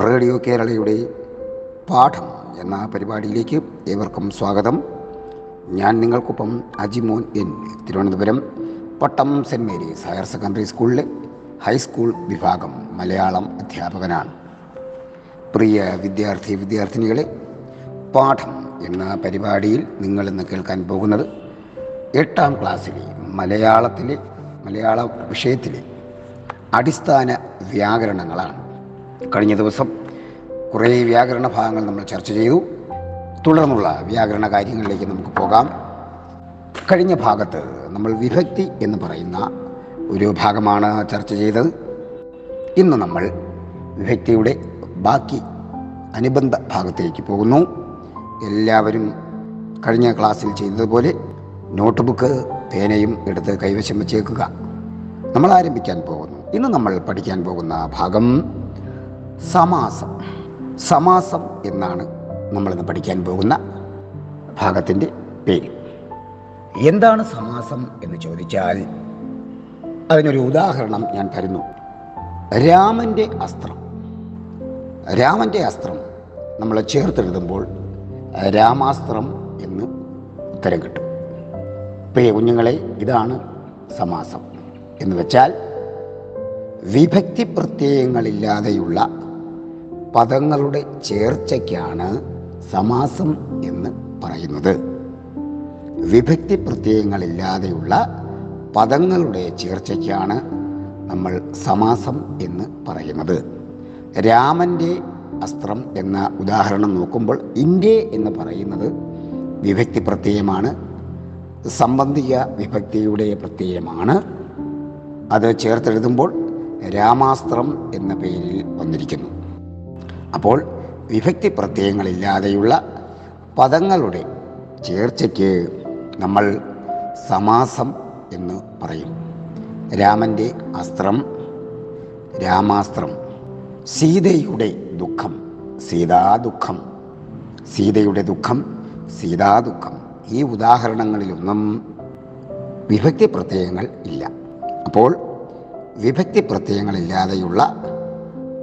Radio കേരളയുടെ പാഠം എന്ന പരിപാടിയിലേക്ക് ഏവർക്കും സ്വാഗതം. ഞാൻ നിങ്ങൾക്കൊപ്പം Ajimon N Thiruvananthapuram Pattom Saint Mary's higher secondary സ്കൂളിലെ ഹൈസ്കൂൾ വിഭാഗം മലയാളം അധ്യാപകനാണ്. പ്രിയ വിദ്യാർത്ഥി വിദ്യാർത്ഥിനികളെ പാഠം എന്ന പരിപാടിയിൽ നിങ്ങൾ ഇന്ന് കേൾക്കാൻ പോകുന്നത് എട്ടാം ക്ലാസ്സിലെ മലയാളത്തിലെ മലയാള വിഷയത്തിലെ അടിസ്ഥാന വ്യാകരണങ്ങളാണ്. കഴിഞ്ഞ ദിവസം കുറേ വ്യാകരണ ഭാഗങ്ങൾ നമ്മൾ ചർച്ച ചെയ്തു. തുടർന്നുള്ള വ്യാകരണ കാര്യങ്ങളിലേക്ക് നമുക്ക് പോകാം. കഴിഞ്ഞ ഭാഗത്ത് നമ്മൾ വിഭക്തി എന്ന് പറയുന്ന ഒരു ഭാഗമാണ് ചർച്ച ചെയ്തത്. ഇന്ന് നമ്മൾ വിഭക്തിയുടെ ബാക്കി അനുബന്ധ ഭാഗത്തേക്ക് പോകുന്നു. എല്ലാവരും കഴിഞ്ഞ ക്ലാസ്സിൽ ചെയ്തതുപോലെ നോട്ട് ബുക്ക് പേനയും എടുത്ത് കൈവശം വെച്ചേക്കുക. നമ്മൾ ആരംഭിക്കാൻ പോകുന്നു. ഇന്ന് നമ്മൾ പഠിക്കാൻ പോകുന്ന ഭാഗം സമാസം. സമാസം എന്നാണ് നമ്മളിന്ന് പഠിക്കാൻ പോകുന്ന ഭാഗത്തിന്റെ പേര്. എന്താണ് സമാസം എന്ന് ചോദിച്ചാൽ അതിനൊരു ഉദാഹരണം ഞാൻ തരുന്നു. രാമന്റെ അസ്ത്രം. രാമന്റെ അസ്ത്രം നമ്മൾ ചേർത്തെഴുതുമ്പോൾ രാമാസ്ത്രം എന്ന് ഉത്തരം കിട്ടും. പ്രിയ കുഞ്ഞുങ്ങളെ ഇതാണ് സമാസം എന്ന് വെച്ചാൽ വിഭക്തി പ്രത്യയങ്ങളില്ലാതെയുള്ള പദങ്ങളുടെ ചേർച്ചയ്ക്കാണ് സമാസം എന്ന് പറയുന്നത്. വിഭക്തി പ്രത്യയങ്ങളില്ലാതെയുള്ള പദങ്ങളുടെ ചേർച്ചയ്ക്കാണ് നമ്മൾ സമാസം എന്ന് പറയുന്നത്. രാമന്റെ അസ്ത്രം എന്ന ഉദാഹരണം നോക്കുമ്പോൾ ഇന്ത്യ എന്ന് പറയുന്നത് വിഭക്തി പ്രത്യയമാണ്. സംബന്ധിക വിഭക്തിയുടെ പ്രത്യയമാണ്. അത് ചേർത്തെഴുതുമ്പോൾ രാമാസ്ത്രം എന്ന പേരിൽ വന്നിരിക്കുന്നു. അപ്പോൾ വിഭക്തി പ്രത്യയങ്ങളില്ലാതെയുള്ള പദങ്ങളുടെ ചേർച്ചയ്ക്ക് നമ്മൾ സമാസം എന്ന് പറയും. രാമന്റെ അസ്ത്രം രാമാസ്ത്രം സീതയുടെ ദുഃഖം സീതാദുഃഖം സീതയുടെ ദുഃഖം സീതാദുഃഖം. ഈ ഉദാഹരണങ്ങളിലൊന്നും വിഭക്തി പ്രത്യയങ്ങൾ ഇല്ല. അപ്പോൾ വിഭക്തി പ്രത്യയങ്ങളില്ലാതെയുള്ള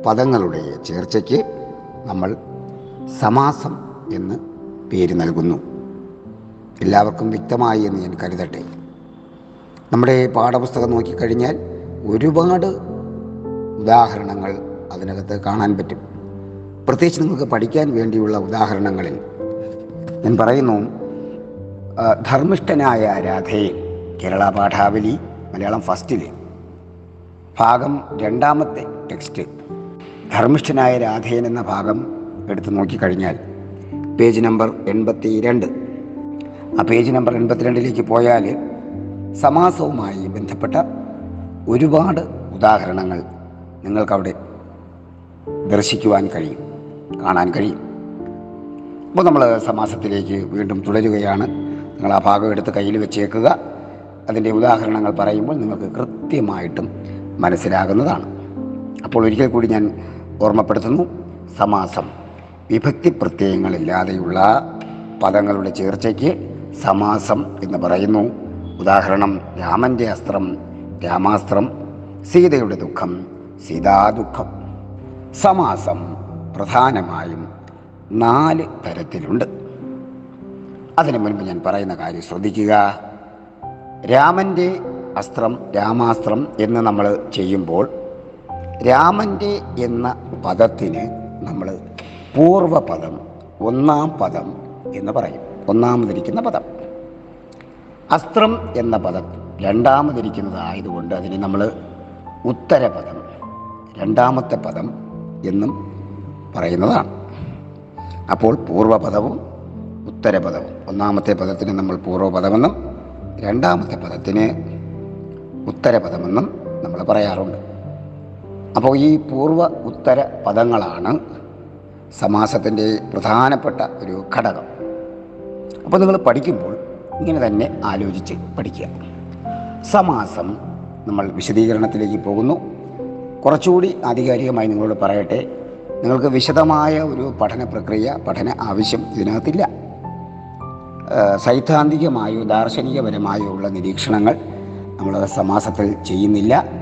പദങ്ങളുടെ ചേർച്ചയ്ക്ക് നമ്മൾ സമാസം എന്ന് പേര് നൽകുന്നു. എല്ലാവർക്കും വ്യക്തമായി എന്ന് ഞാൻ കരുതട്ടെ. നമ്മുടെ പാഠപുസ്തകം നോക്കിക്കഴിഞ്ഞാൽ ഒരുപാട് ഉദാഹരണങ്ങൾ അതിനകത്ത് കാണാൻ പറ്റും. പ്രത്യേകിച്ച് നിങ്ങൾക്ക് പഠിക്കാൻ വേണ്ടിയുള്ള ഉദാഹരണങ്ങളിൽ ഞാൻ പറയുന്നു ധർമ്മിഷ്ഠനായ രാധേ കേരള പാഠാവലി മലയാളം ഫസ്റ്റിൽ ഭാഗം രണ്ടാമത്തെ ടെക്സ്റ്റ്. ധർമ്മിഷ്ഠനായ രാധേയൻ എന്ന ഭാഗം എടുത്ത് നോക്കിക്കഴിഞ്ഞാൽ പേജ് നമ്പർ എൺപത്തി രണ്ട് ആ പേജ് നമ്പർ എൺപത്തിരണ്ടിലേക്ക് പോയാൽ സമാസവുമായി ബന്ധപ്പെട്ട ഒരുപാട് ഉദാഹരണങ്ങൾ നിങ്ങൾക്കവിടെ ദർശിക്കുവാൻ കഴിയും കാണാൻ കഴിയും. അപ്പോൾ നമ്മൾ സമാസത്തിലേക്ക് വീണ്ടും തുടരുകയാണ്. നിങ്ങൾ ആ ഭാഗം എടുത്ത് കയ്യിൽ വെച്ചേക്കുക. അതിന്റെ ഉദാഹരണങ്ങൾ പറയുമ്പോൾ നിങ്ങൾക്ക് കൃത്യമായിട്ടും മനസ്സിലാകുന്നതാണ്. അപ്പോൾ ഒരിക്കൽ കൂടി ഞാൻ ഓർമ്മപ്പെടുത്തുന്നു. സമാസം. വിഭക്തി പ്രത്യയങ്ങളില്ലാതെയുള്ള പദങ്ങളുടെ ചേർച്ചയ്ക്ക് സമാസം എന്ന് പറയുന്നു. ഉദാഹരണം രാമന്റെ അസ്ത്രം രാമാസ്ത്രം സീതയുടെ ദുഃഖം സീതാദുഃഖം. സമാസം പ്രധാനമായും നാല് തരത്തിലുണ്ട്. അതിനു മുൻപ് ഞാൻ പറയുന്ന കാര്യം ശ്രദ്ധിക്കുക. രാമന്റെ അസ്ത്രം രാമാസ്ത്രം എന്ന് നമ്മൾ ചെയ്യുമ്പോൾ രാമന്റെ എന്ന പദത്തിന് നമ്മൾ പൂർവപദം ഒന്നാം പദം എന്ന് പറയും. ഒന്നാമതിരിക്കുന്ന പദം. അസ്ത്രം എന്ന പദം രണ്ടാമതിരിക്കുന്നതായതുകൊണ്ട് അതിന് നമ്മൾ ഉത്തരപദം രണ്ടാമത്തെ പദം എന്നും പറയുന്നതാണ്. അപ്പോൾ പൂർവപദവും ഉത്തരപദവും. ഒന്നാമത്തെ പദത്തിന് നമ്മൾ പൂർവപദമെന്നും രണ്ടാമത്തെ പദത്തിന് ഉത്തരപദമെന്നും നമ്മൾ പറയാറുണ്ട്. അപ്പോൾ ഈ പൂർവ ഉത്തര പദങ്ങളാണ് സമാസത്തിന്റെ പ്രധാനപ്പെട്ട ഒരു ഘടകം. അപ്പോൾ നിങ്ങൾ പഠിക്കുമ്പോൾ ഇങ്ങനെ തന്നെ ആലോചിച്ച് പഠിക്കുക. സമാസം നമ്മൾ വിശദീകരണത്തിലേക്ക് പോകുന്നു. കുറച്ചുകൂടി ആധികാരികമായി നിങ്ങളോട് പറയട്ടെ നിങ്ങൾക്ക് വിശദമായ ഒരു പഠന പ്രക്രിയ പഠന ആവശ്യം ഇതിനകത്തില്ല. സൈദ്ധാന്തികമായോ ദാർശനികപരമായോ ഉള്ള നിരീക്ഷണങ്ങൾ നമ്മൾ സമാസത്തിൽ ചെയ്യുന്നില്ല.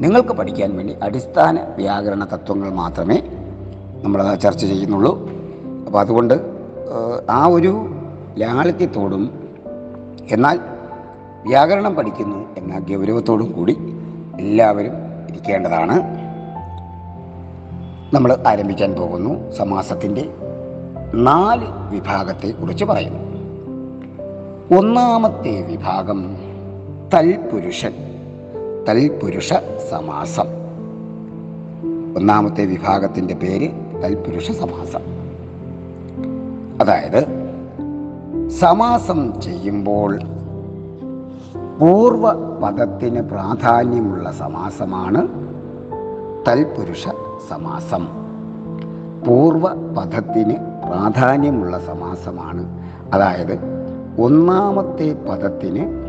നിങ്ങൾക്ക് പഠിക്കാൻ വേണ്ടി അടിസ്ഥാന വ്യാകരണ തത്വങ്ങൾ മാത്രമേ നമ്മൾ ചർച്ച ചെയ്യുന്നുള്ളൂ. അപ്പോൾ അതുകൊണ്ട് ആ ഒരു ലാളിത്യത്തോടും എന്നാൽ വ്യാകരണം പഠിക്കുന്നു എന്ന ഗൗരവത്തോടും കൂടി എല്ലാവരും ഇരിക്കേണ്ടതാണ്. നമ്മൾ ആരംഭിക്കാൻ പോകുന്നു. സമാസത്തിന്റെ നാല് വിഭാഗത്തെക്കുറിച്ച് പറയുന്നു. ഒന്നാമത്തെ വിഭാഗം തൽപുരുഷൻ. തൽപുരുഷ സമാസം. ഒന്നാമത്തെ വിഭാഗത്തിന്റെ പേര് തൽപുരുഷ സമാസം. അതായത് സമാസം ചെയ്യുമ്പോൾ പൂർവ പദത്തിന് പ്രാധാന്യമുള്ള സമാസമാണ് തൽപുരുഷ സമാസം. പൂർവ പദത്തിന് പ്രാധാന്യമുള്ള സമാസമാണ്. അതായത് ഒന്നാമത്തെ പദത്തിന്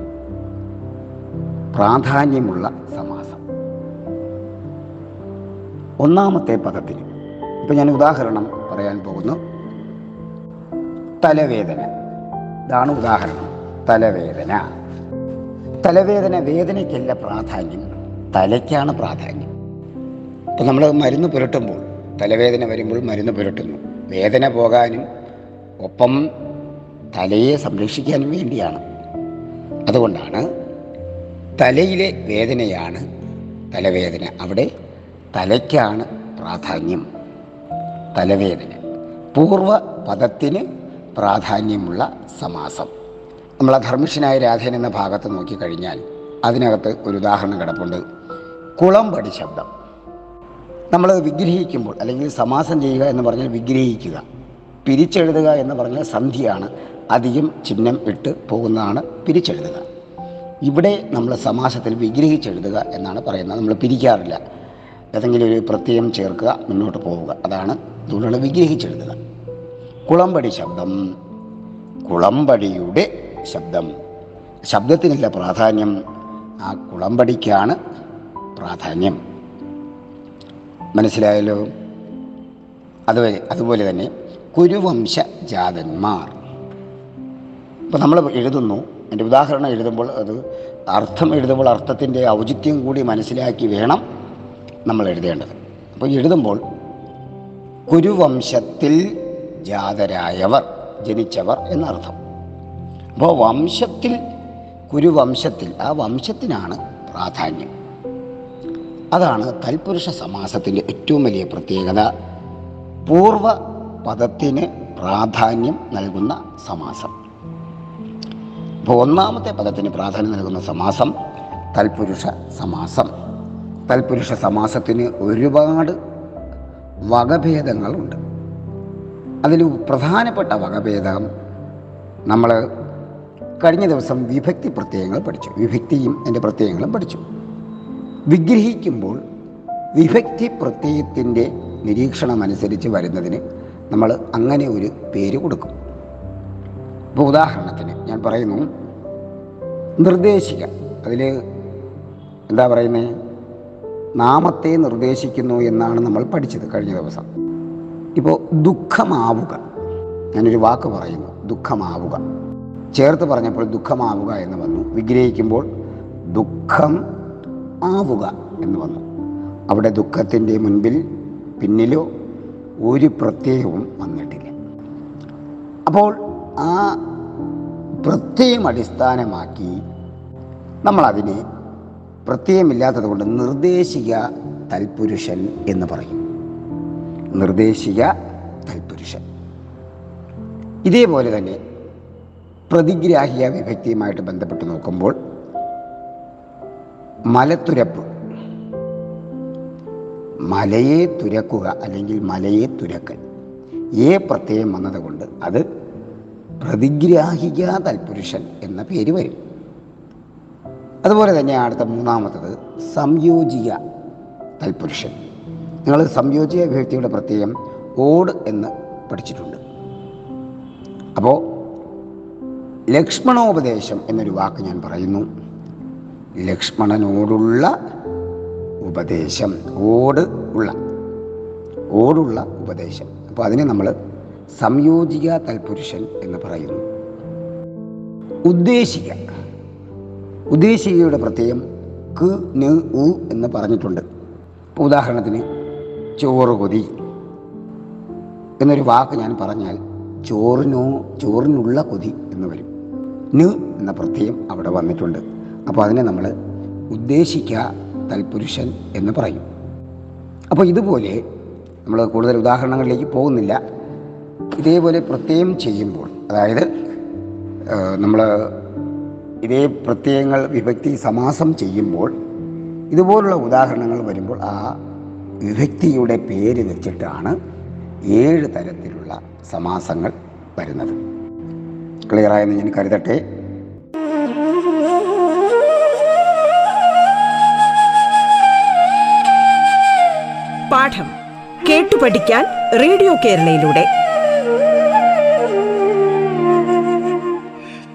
പ്രാധാന്യമുള്ള സമാസം. ഒന്നാമത്തെ പദത്തിന് ഇപ്പം ഞാൻ ഉദാഹരണം പറയാൻ പോകുന്നു. തലവേദന. ഇതാണ് ഉദാഹരണം. തലവേദന. തലവേദന വേദനയ്ക്കല്ല പ്രാധാന്യം തലയ്ക്കാണ് പ്രാധാന്യം. ഇപ്പം നമ്മൾ മരുന്ന് പുരട്ടുമ്പോൾ തലവേദന വരുമ്പോൾ മരുന്ന് പുരട്ടുന്നു. വേദന പോകാനും ഒപ്പം തലയെ സംരക്ഷിക്കാനും വേണ്ടിയാണ്. അതുകൊണ്ടാണ് തലയിലെ വേദനയാണ് തലവേദന. അവിടെ തലയ്ക്കാണ് പ്രാധാന്യം. തലവേദന. പൂർവ പദത്തിന് പ്രാധാന്യമുള്ള സമാസം. നമ്മൾ ധർമ്മിഷ്ഠനായ രാധേൻ എന്ന ഭാഗത്ത് നോക്കിക്കഴിഞ്ഞാൽ അതിനകത്ത് ഒരു ഉദാഹരണം കിടപ്പുണ്ട്. കുളമ്പടി ശബ്ദം. നമ്മൾ വിഗ്രഹിക്കുമ്പോൾ അല്ലെങ്കിൽ സമാസം ചെയ്യുക എന്ന് പറഞ്ഞാൽ വിഗ്രഹിക്കുക. പിരിച്ചെഴുതുക എന്ന് പറഞ്ഞാൽ സന്ധിയാണ് അധികം ചിഹ്നം ഇട്ട് പോകുന്നതാണ് പിരിച്ചെഴുതുക. ഇവിടെ നമ്മൾ സമാസത്തിൽ വിഗ്രഹിച്ചെഴുതുക എന്നാണ് പറയുന്നത്. നമ്മൾ പിരിക്കാറില്ല. ഏതെങ്കിലും ഒരു പ്രത്യയം ചേർക്കുക മുന്നോട്ട് പോവുക. അതാണ് തുള്ളൽ വിഗ്രഹിച്ചെഴുതുക. കുളമ്പടി ശബ്ദം. കുളമ്പടിയുടെ ശബ്ദം. ശബ്ദത്തിനില്ല പ്രാധാന്യം. ആ കുളമ്പടിക്കാണ് പ്രാധാന്യം. മനസ്സിലായല്ലോ? അതുപോലെ അതുപോലെ തന്നെ കുരുവംശ ജാതന്മാർ ഇപ്പോൾ നമ്മൾ എഴുതുന്നു എന്റെ ഉദാഹരണം എഴുതുമ്പോൾ അത് അർത്ഥം എഴുതുമ്പോൾ അർത്ഥത്തിന്റെ ഔചിത്യം കൂടി മനസ്സിലാക്കി വേണം നമ്മൾ എഴുതേണ്ടത്. അപ്പോൾ എഴുതുമ്പോൾ കുരുവംശത്തിൽ ജാതരായവർ ജനിച്ചവർ എന്നർത്ഥം. അപ്പോൾ വംശത്തിൽ കുരുവംശത്തിൽ ആ വംശത്തിനാണ് പ്രാധാന്യം. അതാണ് തൽപുരുഷ സമാസത്തിന്റെ ഏറ്റവും വലിയ പ്രത്യേകത. പൂർവ പദത്തിന് പ്രാധാന്യം നൽകുന്ന സമാസം. അപ്പോൾ ഒന്നാമത്തെ പദത്തിന് പ്രാധാന്യം നൽകുന്ന സമാസം തൽപുരുഷ സമാസം. തൽപുരുഷ സമാസത്തിന് ഒരുപാട് വകഭേദങ്ങളുണ്ട്. അതിൽ പ്രധാനപ്പെട്ട വകഭേദം നമ്മൾ കഴിഞ്ഞ ദിവസം വിഭക്തി പ്രത്യയങ്ങൾ പഠിച്ചു. വിഭക്തിയും എന്റെ പ്രത്യയങ്ങളും പഠിച്ചു. വിഗ്രഹിക്കുമ്പോൾ വിഭക്തി പ്രത്യയത്തിന്റെ നിരീക്ഷണമനുസരിച്ച് വരുന്നതിന് നമ്മൾ അങ്ങനെ ഒരു പേര് കൊടുക്കും. ഇപ്പോൾ ഉദാഹരണത്തിന് ഞാൻ പറയുന്നു നിർദ്ദേശിക അതിൽ എന്താ പറയുന്നത് നാമത്തെ നിർദ്ദേശിക്കുന്നു എന്നാണ് നമ്മൾ പഠിച്ചത് കഴിഞ്ഞ ദിവസം. ഇപ്പോൾ ദുഃഖമാവുക. ഞാനൊരു വാക്ക് പറയുന്നു ദുഃഖമാവുക. ചേർത്ത് പറഞ്ഞപ്പോൾ ദുഃഖമാവുക എന്ന് വന്നു. വിഗ്രഹിക്കുമ്പോൾ ദുഃഖം ആവുക എന്ന് വന്നു. അവിടെ ദുഃഖത്തിന്റെ മുൻപിൽ പിന്നിലോ ഒരു പ്രത്യയവും വന്നിട്ടില്ല. അപ്പോൾ ആ പ്രത്യയം അടിസ്ഥാനമാക്കി നമ്മളതിനെ പ്രത്യയമില്ലാത്തത് കൊണ്ട് നിർദ്ദേശിക തൽപുരുഷൻ എന്ന് പറയും. നിർദ്ദേശിക തൽപുരുഷൻ. ഇതേപോലെ തന്നെ പ്രതിഗ്രാഹിക വിഭക്തിയുമായിട്ട് ബന്ധപ്പെട്ട് നോക്കുമ്പോൾ മലത്തുരപ്പ് മലയെ തുരക്കുക അല്ലെങ്കിൽ മലയെ തുരക്കൽ ഏ പ്രത്യയം വന്നതുകൊണ്ട് അത് പ്രതിഗ്രാഹിക തൽപുരുഷൻ എന്ന പേര് വരും. അതുപോലെ തന്നെ അടുത്ത മൂന്നാമത്തത് സംയോജിക തൽപുരുഷൻ. നിങ്ങൾ സംയോജിക വ്യക്തിയുടെ പ്രത്യേകം ഓട് എന്ന് പഠിച്ചിട്ടുണ്ട്. അപ്പോൾ ലക്ഷ്മണോപദേശം എന്നൊരു വാക്ക് ഞാൻ പറയുന്നു. ലക്ഷ്മണനോടുള്ള ഉപദേശം ഓട് ഉള്ള ഓടുള്ള ഉപദേശം. അപ്പോൾ അതിനെ നമ്മൾ സംയോജിക തൽപുരുഷൻ എന്ന് പറയുന്നു. ഉദ്ദേശിക. ഉദ്ദേശികയുടെ പ്രത്യയം ക് ന് ഉ എന്ന് പറഞ്ഞിട്ടുണ്ട്. ഉദാഹരണത്തിന് ചോറ് കൊതി എന്നൊരു വാക്ക് ഞാൻ പറഞ്ഞാൽ ചോറിനോ ചോറിനുള്ള കൊതി എന്ന് വരും. ന് എന്ന പ്രത്യയം അവിടെ വന്നിട്ടുണ്ട്. അപ്പോൾ അതിനെ നമ്മൾ ഉദ്ദേശിക്ക തൽപുരുഷൻ എന്ന് പറയും. അപ്പോൾ ഇതുപോലെ നമ്മൾ കൂടുതൽ ഉദാഹരണങ്ങളിലേക്ക് പോകുന്നില്ല. ഇതേപോലെ പ്രത്യയം ചെയ്യുമ്പോൾ അതായത് നമ്മൾ ഇതേ പ്രത്യയങ്ങൾ വിഭക്തി സമാസം ചെയ്യുമ്പോൾ ഇതുപോലുള്ള ഉദാഹരണങ്ങൾ വരുമ്പോൾ ആ വിഭക്തിയുടെ പേര് വെച്ചിട്ടാണ് ഏഴ് തരത്തിലുള്ള സമാസങ്ങൾ വരുന്നത്. ക്ലിയറായെന്ന് ഞാൻ കരുതട്ടെ? പാഠം കേട്ടു പഠിക്കാൻ റേഡിയോ കേരളയിലൂടെ.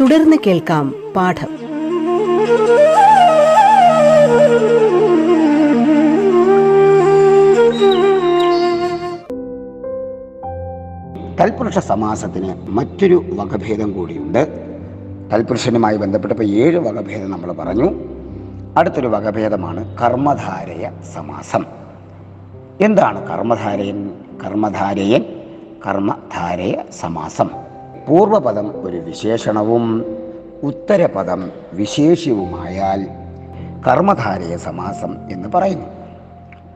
തുടർന്ന് കേൾക്കാം പാഠം. തൽപുരുഷ സമാസത്തിന് മറ്റൊരു വകഭേദം കൂടിയുണ്ട്. തൽപുരുഷനുമായി ബന്ധപ്പെട്ടപ്പോൾ ഏഴ് വകഭേദം നമ്മൾ പറഞ്ഞു. അടുത്തൊരു വകഭേദമാണ് കർമ്മധാരയ സമാസം. എന്താണ് കർമ്മധാരയൻ? കർമ്മധാരയൻ കർമ്മധാരയ സമാസം. പൂർവപദം ഒരു വിശേഷണവും ഉത്തരപദം വിശേഷ്യവുമായാൽ കർമ്മധാരയ സമാസം എന്ന് പറയുന്നു.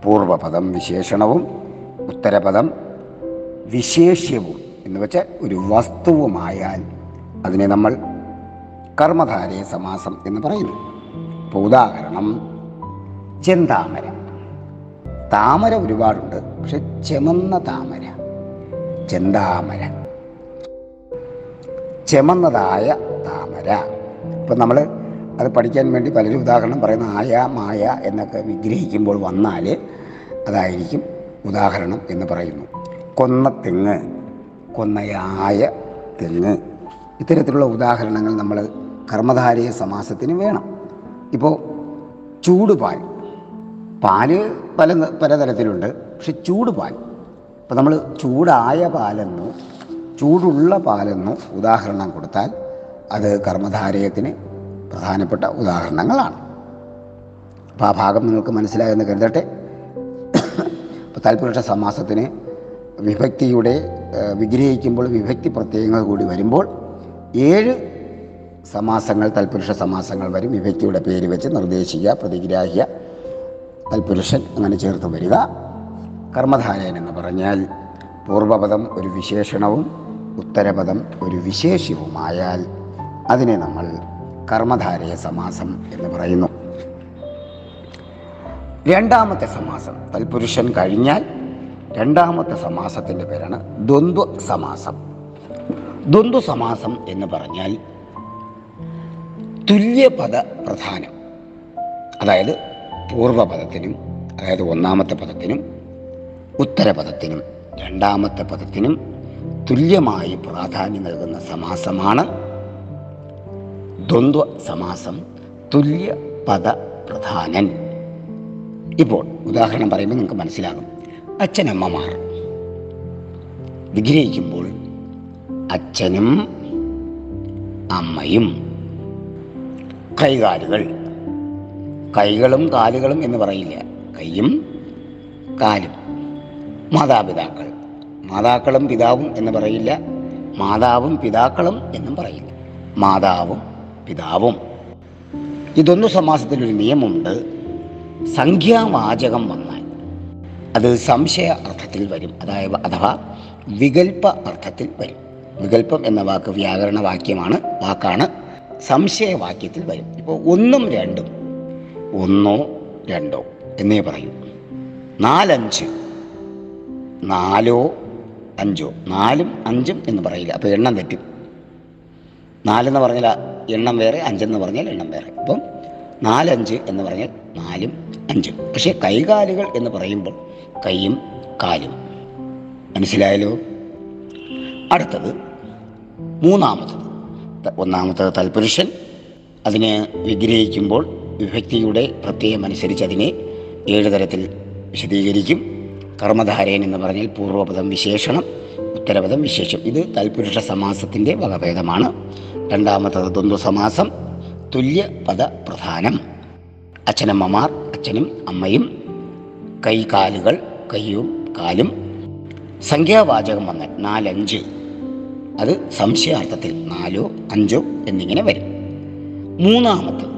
പൂർവപദം വിശേഷണവും ഉത്തരപദം വിശേഷ്യവും എന്ന് വെച്ചാൽ ഒരു വസ്തുവുമായാൽ അതിനെ നമ്മൾ കർമ്മധാരയ സമാസം എന്ന് പറയുന്നു. ഇപ്പോൾ ഉദാഹരണം ചെന്താമര. താമര ഒരുപാടുണ്ട് പക്ഷെ ചെമന്ന താമര ചെന്താമര. ചെമന്നതായ താമര. ഇപ്പം നമ്മൾ അത് പഠിക്കാൻ വേണ്ടി പലരും ഉദാഹരണം പറയുന്ന ആയ മായ എന്നൊക്കെ വിഗ്രഹിക്കുമ്പോൾ വന്നാൽ അതായിരിക്കും ഉദാഹരണം എന്ന് പറയുന്നു. കൊന്ന തെങ്ങ് കൊന്നയായ തെങ്ങ്. ഇത്തരത്തിലുള്ള ഉദാഹരണങ്ങൾ നമ്മൾ കർമ്മധാരയ സമാസത്തിന് വേണം. ഇപ്പോൾ ചൂടുപാൽ പാൽ പല പലതരത്തിലുണ്ട്. പക്ഷെ ചൂടുപാൽ ഇപ്പം നമ്മൾ ചൂടായ പാലെന്നോ ചൂടുള്ള പാലെന്ന് ഉദാഹരണം കൊടുത്താൽ അത് കർമ്മധാരയത്തിന് പ്രധാനപ്പെട്ട ഉദാഹരണങ്ങളാണ്. അപ്പോൾ ആ ഭാഗം നിങ്ങൾക്ക് മനസ്സിലായെന്ന് കരുതട്ടെ. അപ്പോൾ തൽപുരുഷ സമാസത്തിന് വിഭക്തിയുടെ വിഗ്രഹിക്കുമ്പോൾ വിഭക്തി പ്രത്യയങ്ങൾ കൂടി വരുമ്പോൾ ഏഴ് സമാസങ്ങൾ തൽപുരുഷ സമാസങ്ങൾ വരും. വിഭക്തിയുടെ പേര് വെച്ച് നിർദ്ദേശിക്കുക പ്രതിഗ്രാഹ്യ തൽപുരുഷൻ അങ്ങനെ ചേർത്ത് വരിക. കർമ്മധാരയൻ എന്ന് പറഞ്ഞാൽ പൂർവപദം ഒരു വിശേഷണവും ഉത്തരപദം ഒരു വിശേഷ്യവുമായാൽ അതിനെ നമ്മൾ കർമ്മധാരയ സമാസം എന്ന് പറയുന്നു. രണ്ടാമത്തെ സമാസം തൽപുരുഷൻ കഴിഞ്ഞാൽ രണ്ടാമത്തെ സമാസത്തിന്റെ പേരാണ് ദ്വന്ദ്വ സമാസം. ദ്വന്ദ്വ സമാസം എന്ന് പറഞ്ഞാൽ തുല്യപദ പ്രധാനം. അതായത് പൂർവപദത്തിനും അതായത് ഒന്നാമത്തെ പദത്തിനും ഉത്തരപദത്തിനും രണ്ടാമത്തെ പദത്തിനും തുല്യമായി പ്രാധാന്യം നൽകുന്ന സമാസമാണ് ദ്വന്ദ്വ സമാസം തുല്യ പദ പ്രധാനൻ. ഇപ്പോൾ ഉദാഹരണം പറയുമ്പോൾ നിങ്ങൾക്ക് മനസ്സിലാകും. അച്ഛനമ്മമാർ വിഗ്രഹിക്കുമ്പോൾ അച്ഛനും അമ്മയും കൈകാലുകൾ കൈകളും കാലുകളും എന്ന് പറയില്ല. കൈയും കാലും. മാതാപിതാക്കൾ. മാതാക്കളും പിതാവും എന്ന് പറയില്ല. മാതാവും പിതാക്കളും എന്നും പറയില്ല. മാതാവും പിതാവും. ഇതൊന്നു സമാസത്തിലൊരു നിയമമുണ്ട്. സംഖ്യാവാചകം വന്നാൽ അത് സംശയ അർത്ഥത്തിൽ വരും. അതായത് അഥവാ വികൽപ്പ അർത്ഥത്തിൽ വരും. വികല്പം എന്ന വാക്ക് വ്യാകരണ വാക്യമാണ് വാക്കാണ്. സംശയവാക്യത്തിൽ വരും. ഇപ്പോൾ ഒന്നും രണ്ടും ഒന്നോ രണ്ടോ എന്നേ പറയൂ. നാലഞ്ച് നാലോ അഞ്ചോ? നാലും അഞ്ചും എന്ന് പറയില്ല. അപ്പോൾ എണ്ണം തെറ്റും. നാലെന്ന് പറഞ്ഞാൽ എണ്ണം വേറെ അഞ്ചെന്ന് പറഞ്ഞാൽ എണ്ണം വേറെ. അപ്പം നാലഞ്ച് എന്ന് പറഞ്ഞാൽ നാലും അഞ്ചും. പക്ഷേ കൈകാലുകൾ എന്ന് പറയുമ്പോൾ കൈയും കാലും. മനസ്സിലായല്ലോ? അടുത്തത് മൂന്നാമത്തത് ഒന്നാമത്തത് തൽപുരുഷൻ. അതിനെ വിഗ്രഹിക്കുമ്പോൾ വിഭക്തിയുടെ പ്രത്യയം അനുസരിച്ച് അതിനെ ഏഴ് തരത്തിൽ വിശദീകരിക്കും. കർമ്മധാരയൻ എന്ന് പറഞ്ഞാൽ പൂർവപദം വിശേഷണം ഉത്തരപദം വിശേഷം. ഇത് തൽപുരുഷ സമാസത്തിന്റെ വകഭേദമാണ്. രണ്ടാമത്തത് ദ്വന്ദ്വ സമാസം തുല്യപദ പ്രധാനം. അച്ഛനമ്മമാർ അച്ഛനും അമ്മയും കൈകാലുകൾ കയ്യും കാലും. സംഖ്യാവാചകം വന്നാൽ നാലഞ്ച്. അത് സംശയാർത്ഥത്തിൽ നാലോ അഞ്ചോ എന്നിങ്ങനെ വരും. മൂന്നാമത്തത്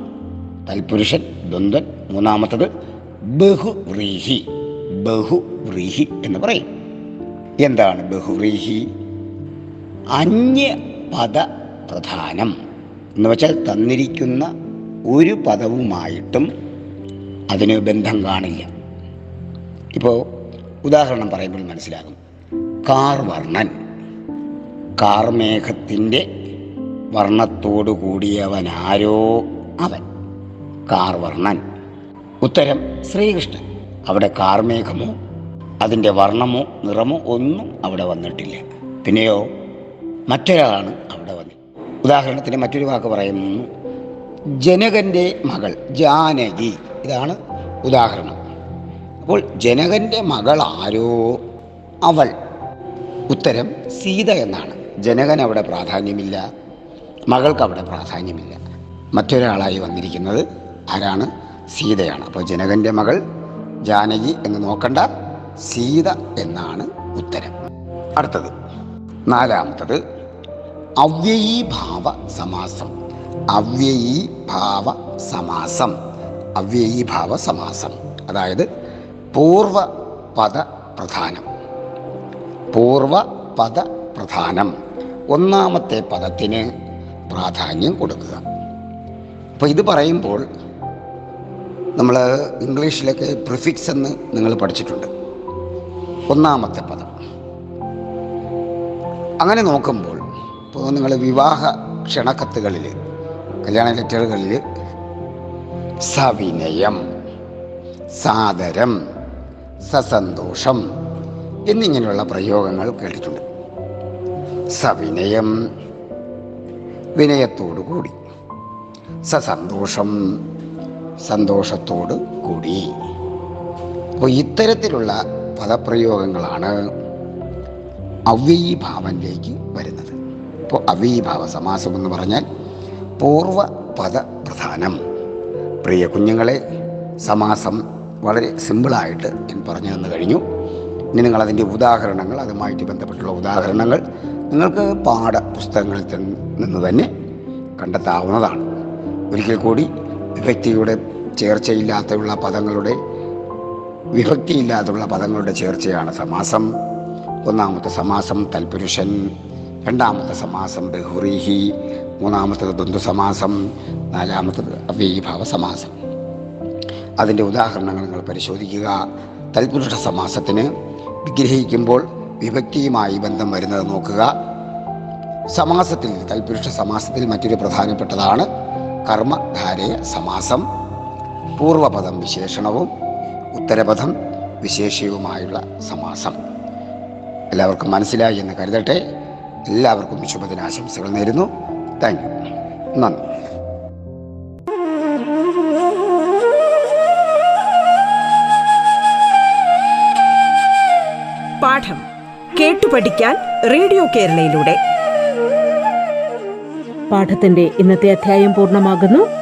തൽപുരുഷൻ ദ്വന്ദ്വൻ. മൂന്നാമത്തത് ബഹുവ്രീഹി. ബഹുവ്രീഹി എന്ന് പറയും. എന്താണ് ബഹുവ്രീഹി അന്യ പദ പ്രധാനം. എന്ന് വെച്ചാൽ തന്നിരിക്കുന്ന ഒരു പദവുമായിട്ടും അതിന് ബന്ധം കാണില്ല. ഇപ്പോൾ ഉദാഹരണം പറയുമ്പോൾ മനസ്സിലാകും. കാർവർണൻ കാർമേഘത്തിന്റെ വർണത്തോടു കൂടിയവനാരോ അവൻ. കാർവർണൻ ഉത്തരം ശ്രീകൃഷ്ണൻ. അവിടെ കാർമേഘമോ അതിന്റെ വർണമോ നിറമോ ഒന്നും അവിടെ വന്നിട്ടില്ല. പിന്നെയോ മറ്റൊരാളാണ് അവിടെ വന്നത് ഉദാഹരണത്തിന് മറ്റൊരു വാക്ക് പറയുന്നു. ജനകന്റെ മകൾ ജാനകി. ഇതാണ് ഉദാഹരണം. അപ്പോൾ ജനകന്റെ മകൾ ആരോ? അവൾ. ഉത്തരം സീത എന്നാണ്. ജനകൻ അവിടെ പ്രാധാന്യമില്ല. മകൾക്ക് അവിടെ പ്രാധാന്യമില്ല. മറ്റൊരാളായി വന്നിരിക്കുന്നത് ആരാണ്? സീതയാണ്. അപ്പോൾ ജനകന്റെ മകൾ ജാനകി എന്ന് നോക്കണ്ട സീത എന്നാണ് ഉത്തരം. അടുത്തത് നാലാമത്തത് അവ്യയീഭാവ സമാസം. അവ്യയീഭാവ സമാസം. അവ്യയീഭാവ സമാസം. അതായത് പൂർവ പദ പ്രധാനം. പൂർവ പദ പ്രധാനം. ഒന്നാമത്തെ പദത്തിന് പ്രാധാന്യം കൊടുക്കുക. അപ്പോൾ ഇത് പറയുമ്പോൾ നമ്മൾ ഇംഗ്ലീഷിലൊക്കെ പ്രിഫിക്സ് എന്ന് നിങ്ങൾ പഠിച്ചിട്ടുണ്ട്. ഒന്നാമത്തെ പദം. അങ്ങനെ നോക്കുമ്പോൾ ഇപ്പോൾ നിങ്ങൾ വിവാഹ ക്ഷണക്കത്തുകളിൽ കല്യാണ ലെറ്ററുകളിൽ സവിനയം സാദരം സസന്തോഷം എന്നിങ്ങനെയുള്ള പ്രയോഗങ്ങൾ കേട്ടിട്ടുണ്ട്. സവിനയം വിനയത്തോടു കൂടി സസന്തോഷം സന്തോഷത്തോട് കൂടി. അപ്പോൾ ഇത്തരത്തിലുള്ള പദപ്രയോഗങ്ങളാണ് അവ്യയീഭാവനിലേക്ക് വരുന്നത്. ഇപ്പോൾ അവ്യയീഭാവ സമാസം എന്ന് പറഞ്ഞാൽ പൂർവ പദ പ്രധാനം പ്രിയ കുഞ്ഞുങ്ങളെ സമാസം വളരെ സിമ്പിളായിട്ട് ഞാൻ പറഞ്ഞു തന്നു കഴിഞ്ഞു. ഇനി നിങ്ങളതിന്റെ ഉദാഹരണങ്ങൾ അതുമായിട്ട് ബന്ധപ്പെട്ടുള്ള ഉദാഹരണങ്ങൾ നിങ്ങൾക്ക് പാഠപുസ്തകങ്ങളിൽ നിന്ന് തന്നെ കണ്ടെത്താവുന്നതാണ്. ഒരിക്കൽ കൂടി വിഭക്തിയുടെ ചേർച്ചയില്ലാത്തുള്ള പദങ്ങളുടെ വിഭക്തിയില്ലാതുള്ള പദങ്ങളുടെ ചേർച്ചയാണ് സമാസം. ഒന്നാമത്തെ സമാസം തൽപുരുഷൻ രണ്ടാമത്തെ സമാസം ബഹുറീഹി മൂന്നാമത്തത് ദ്വന്ദ്വ സമാസം നാലാമത്തത് അവ്യയീഭാവ സമാസം അതിന്റെ ഉദാഹരണങ്ങൾ നിങ്ങൾ പരിശോധിക്കുക. തൽപുരുഷ സമാസത്തിന് വിഗ്രഹിക്കുമ്പോൾ വിഭക്തിയുമായി ബന്ധം വരുന്നത് നോക്കുക. സമാസത്തിൽ തൽപുരുഷ സമാസത്തിൽ മറ്റൊരു പ്രധാനപ്പെട്ടതാണ് കർമ്മധാരയ സമാസം. പൂർവപദം വിശേഷണവും ഉത്തരപദം വിശേഷവുമായുള്ള സമാസം. എല്ലാവർക്കും മനസ്സിലായി എന്ന് കരുതട്ടെ. എല്ലാവർക്കും ശുഭദിനാശംസകൾ നേരുന്നു. Thank you. നന്ദി. പാഠം കേട്ടു പഠിക്കാൻ റേഡിയോ കേരളയിലൂടെ. പാഠത്തിന്റെ ഇന്നത്തെ അധ്യായം പൂർണമാകുന്നു.